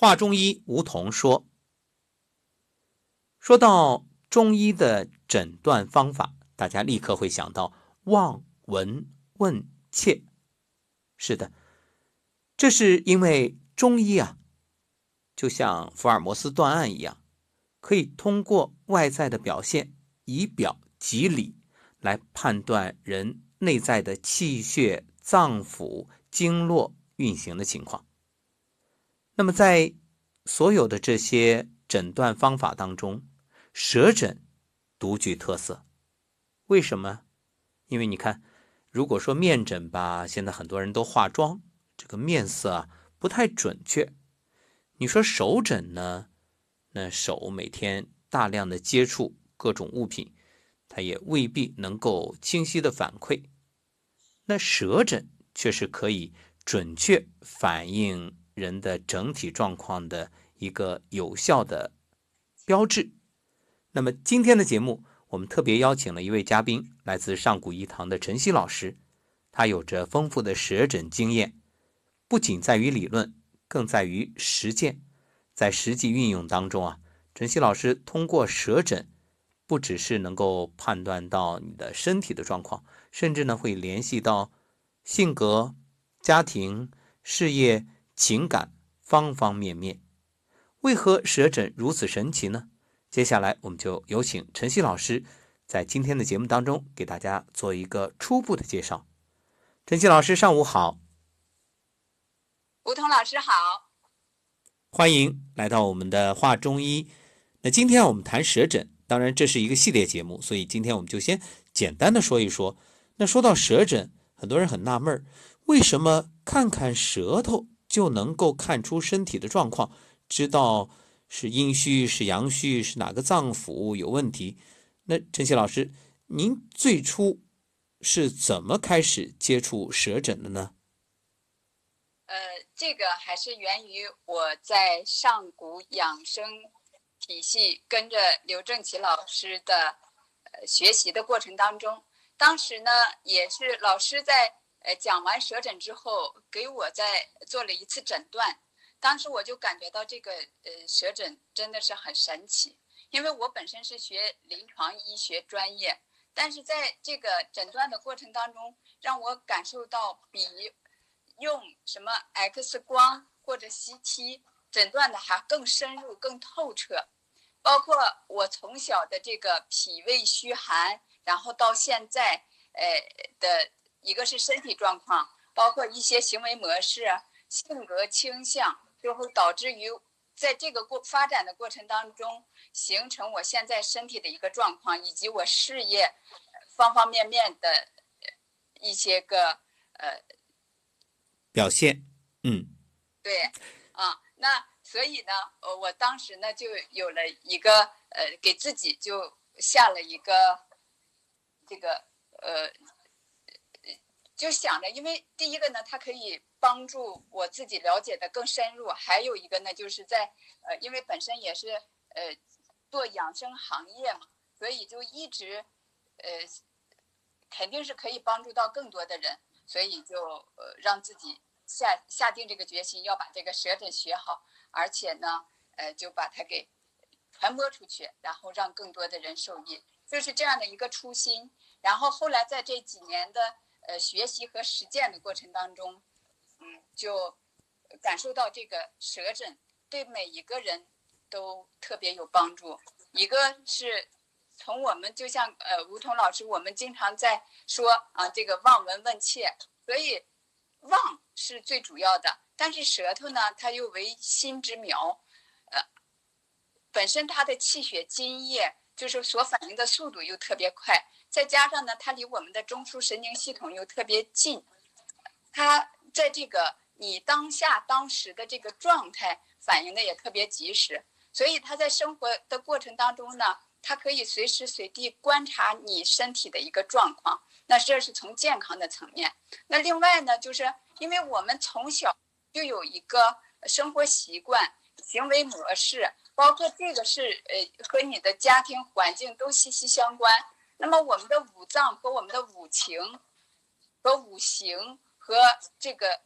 华中医吴桐说：“说到中医的诊断方法，大家立刻会想到望、闻、问、切。是的，这是因为中医啊，就像福尔摩斯断案一样，可以通过外在的表现，以表及里，来判断人内在的气血、脏腑、经络运行的情况。”那么，在所有的这些诊断方法当中，舌诊独具特色。为什么？因为你看，如果说面诊吧，现在很多人都化妆，这个面色啊不太准确。你说手诊呢？那手每天大量的接触各种物品，它也未必能够清晰的反馈。那舌诊却是可以准确反映。人的整体状况的一个有效的标志。那么今天的节目，我们特别邀请了一位嘉宾，来自上古医堂的陈曦老师。他有着丰富的舌诊经验，不仅在于理论，更在于实践。在实际运用当中啊，陈曦老师通过舌诊，不只是能够判断到你的身体的状况，甚至呢会联系到性格、家庭、事业。情感方方面面，为何舌诊如此神奇呢？接下来我们就有请陈曦老师在今天的节目当中给大家做一个初步的介绍。陈曦老师，上午好。吴桐老师好，欢迎来到我们的话中医。那今天我们谈舌诊，当然这是一个系列节目，所以今天我们就先简单的说一说。那说到舌诊，很多人很纳闷为什么看看舌头？就能够看出身体的状况，知道是阴虚是阳虚，是哪个脏腑有问题。那陈曦老师，您最初是怎么开始接触舌诊的呢？呃，这个还是源于我在上古养生体系跟着刘正奇老师的呃学习的过程当中，当时呢也是老师在。呃，讲完舌诊之后，给我再做了一次诊断。当时我就感觉到这个呃舌诊真的是很神奇，因为我本身是学临床医学专业，但是在这个诊断的过程当中，让我感受到比用什么 X 光或者 CT 诊断的还更深入、更透彻。包括我从小的这个脾胃虚寒，然后到现在呃的。一个是身体状况，包括一些行为模式、性格倾向，最后导致于在这个过发展的过程当中，形成我现在身体的一个状况，以及我事业方方面面的一些个呃表现。嗯，对，啊，那所以呢，呃，我当时呢就有了一个呃，给自己就下了一个这个呃。就想着，因为第一个呢，它可以帮助我自己了解的更深入；还有一个呢，就是在呃，因为本身也是呃做养生行业嘛，所以就一直呃肯定是可以帮助到更多的人，所以就呃让自己下下定这个决心，要把这个舌诊学好，而且呢，呃就把它给传播出去，然后让更多的人受益，就是这样的一个初心。然后后来在这几年的。呃，学习和实践的过程当中，嗯，就感受到这个舌诊对每一个人都特别有帮助。一个是从我们就像呃吴桐老师，我们经常在说啊，这个望闻问切，所以望是最主要的。但是舌头呢，它又为心之苗，呃，本身它的气血津液就是所反应的速度又特别快。再加上呢，它离我们的中枢神经系统又特别近，它在这个你当下当时的这个状态反应的也特别及时，所以它在生活的过程当中呢，它可以随时随地观察你身体的一个状况。那这是从健康的层面。那另外呢，就是因为我们从小就有一个生活习惯、行为模式，包括这个是呃和你的家庭环境都息息相关。那么我们的五脏和我们的五情，和五行和这个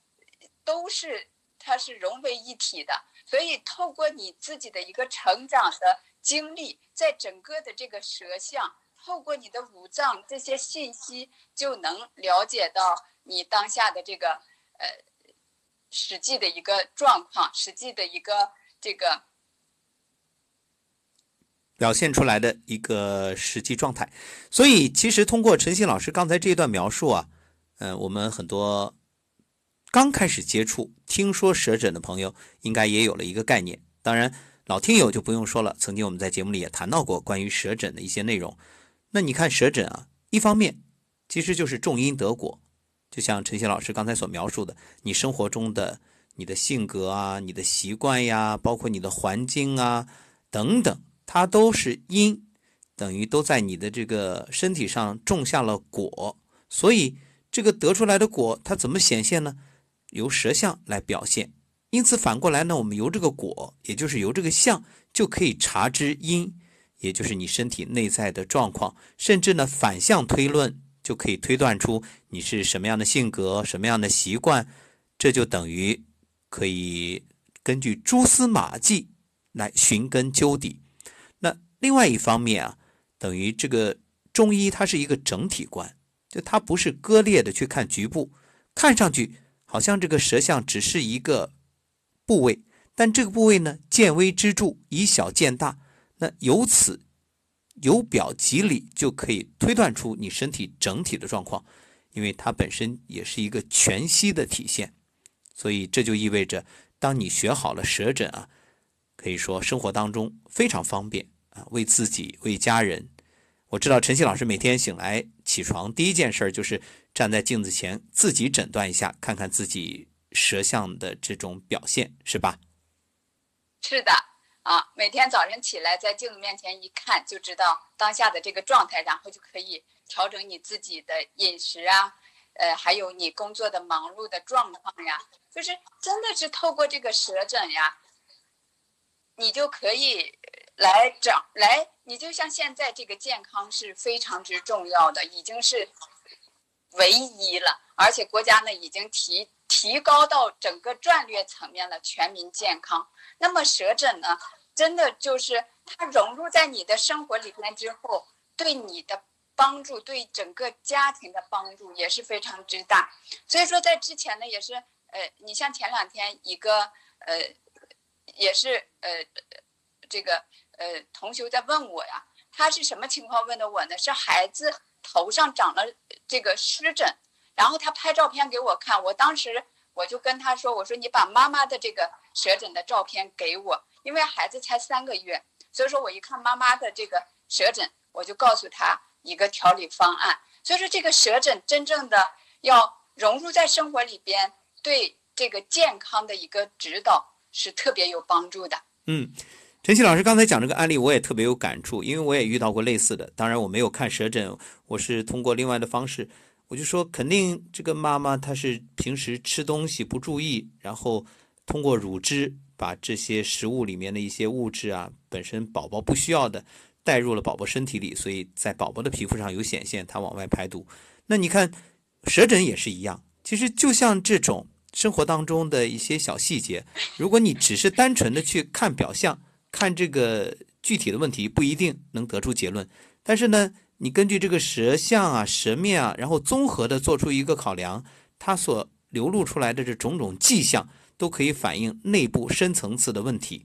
都是它是融为一体的，所以透过你自己的一个成长的经历，在整个的这个舌相，透过你的五脏这些信息，就能了解到你当下的这个呃实际的一个状况，实际的一个这个。表现出来的一个实际状态，所以其实通过陈曦老师刚才这一段描述啊，嗯，我们很多刚开始接触、听说舌诊的朋友，应该也有了一个概念。当然，老听友就不用说了，曾经我们在节目里也谈到过关于舌诊的一些内容。那你看舌诊啊，一方面其实就是重因得果，就像陈曦老师刚才所描述的，你生活中的你的性格啊、你的习惯呀，包括你的环境啊等等。它都是因，等于都在你的这个身体上种下了果，所以这个得出来的果它怎么显现呢？由舌相来表现。因此反过来呢，我们由这个果，也就是由这个相，就可以查知因，也就是你身体内在的状况，甚至呢反向推论，就可以推断出你是什么样的性格、什么样的习惯，这就等于可以根据蛛丝马迹来寻根究底。另外一方面啊，等于这个中医它是一个整体观，就它不是割裂的去看局部，看上去好像这个舌象只是一个部位，但这个部位呢见微知著，以小见大，那由此由表及里就可以推断出你身体整体的状况，因为它本身也是一个全息的体现，所以这就意味着，当你学好了舌诊啊，可以说生活当中非常方便。啊，为自己，为家人。我知道陈曦老师每天醒来起床第一件事就是站在镜子前自己诊断一下，看看自己舌象的这种表现，是吧？是的，啊，每天早晨起来在镜子面前一看，就知道当下的这个状态，然后就可以调整你自己的饮食啊，呃，还有你工作的忙碌的状况呀，就是真的是透过这个舌诊呀，你就可以。来长来，你就像现在这个健康是非常之重要的，已经是唯一了，而且国家呢已经提提高到整个战略层面了，全民健康。那么舌诊呢，真的就是它融入在你的生活里面之后，对你的帮助，对整个家庭的帮助也是非常之大。所以说，在之前呢，也是呃，你像前两天一个呃，也是呃，这个。呃，同学在问我呀，他是什么情况问的我呢？是孩子头上长了这个湿疹，然后他拍照片给我看，我当时我就跟他说，我说你把妈妈的这个舌疹的照片给我，因为孩子才三个月，所以说我一看妈妈的这个舌疹，我就告诉他一个调理方案。所以说这个舌疹真正的要融入在生活里边，对这个健康的一个指导是特别有帮助的。嗯。陈曦老师刚才讲这个案例，我也特别有感触，因为我也遇到过类似的。当然，我没有看舌诊，我是通过另外的方式，我就说，肯定这个妈妈她是平时吃东西不注意，然后通过乳汁把这些食物里面的一些物质啊，本身宝宝不需要的，带入了宝宝身体里，所以在宝宝的皮肤上有显现，它往外排毒。那你看，舌诊也是一样，其实就像这种生活当中的一些小细节，如果你只是单纯的去看表象。看这个具体的问题不一定能得出结论，但是呢，你根据这个舌象啊、舌面啊，然后综合的做出一个考量，它所流露出来的这种种迹象都可以反映内部深层次的问题。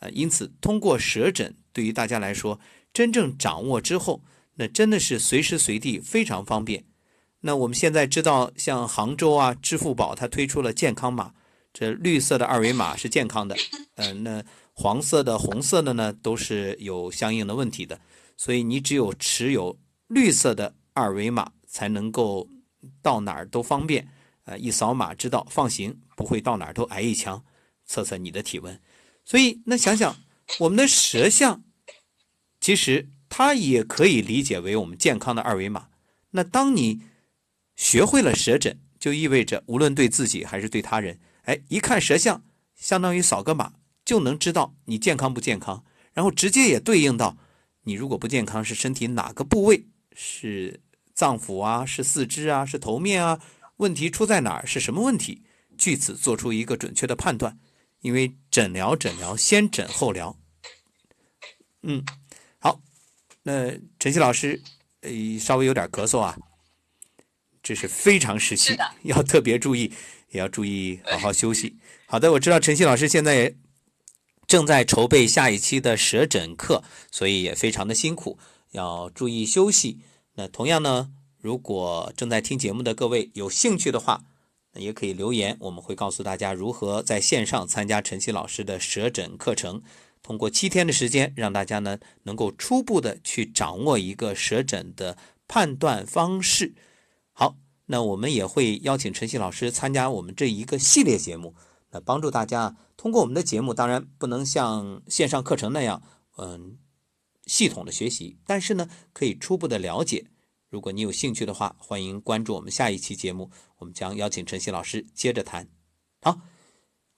呃，因此通过舌诊，对于大家来说，真正掌握之后，那真的是随时随地非常方便。那我们现在知道，像杭州啊、支付宝它推出了健康码，这绿色的二维码是健康的，嗯，那。黄色的、红色的呢，都是有相应的问题的，所以你只有持有绿色的二维码，才能够到哪儿都方便。呃，一扫码知道放行，不会到哪儿都挨一枪，测测你的体温。所以，那想想我们的舌象，其实它也可以理解为我们健康的二维码。那当你学会了舌诊，就意味着无论对自己还是对他人，哎，一看舌象，相当于扫个码。就能知道你健康不健康，然后直接也对应到你如果不健康是身体哪个部位，是脏腑啊，是四肢啊，是头面啊，问题出在哪儿，是什么问题？据此做出一个准确的判断。因为诊疗诊疗先诊后疗。嗯，好，那陈曦老师，呃，稍微有点咳嗽啊，这是非常时期，要特别注意，也要注意好好休息。好的，我知道陈曦老师现在正在筹备下一期的舌诊课，所以也非常的辛苦，要注意休息。那同样呢，如果正在听节目的各位有兴趣的话，也可以留言，我们会告诉大家如何在线上参加陈曦老师的舌诊课程。通过七天的时间，让大家呢能够初步的去掌握一个舌诊的判断方式。好，那我们也会邀请陈曦老师参加我们这一个系列节目，那帮助大家通过我们的节目，当然不能像线上课程那样，嗯，系统的学习，但是呢，可以初步的了解。如果你有兴趣的话，欢迎关注我们下一期节目，我们将邀请陈曦老师接着谈。好，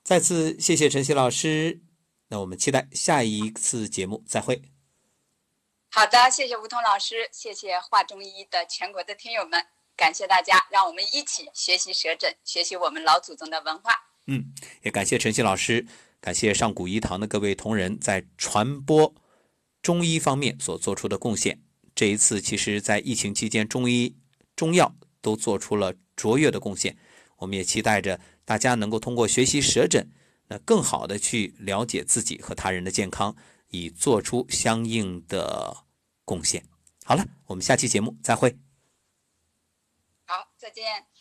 再次谢谢陈曦老师。那我们期待下一次节目再会。好的，谢谢吴彤老师，谢谢华中医的全国的听友们，感谢大家，让我们一起学习舌诊，学习我们老祖宗的文化。嗯，也感谢陈曦老师，感谢上古医堂的各位同仁在传播中医方面所做出的贡献。这一次，其实，在疫情期间，中医、中药都做出了卓越的贡献。我们也期待着大家能够通过学习舌诊。那更好的去了解自己和他人的健康，以做出相应的贡献。好了，我们下期节目再会。好，再见。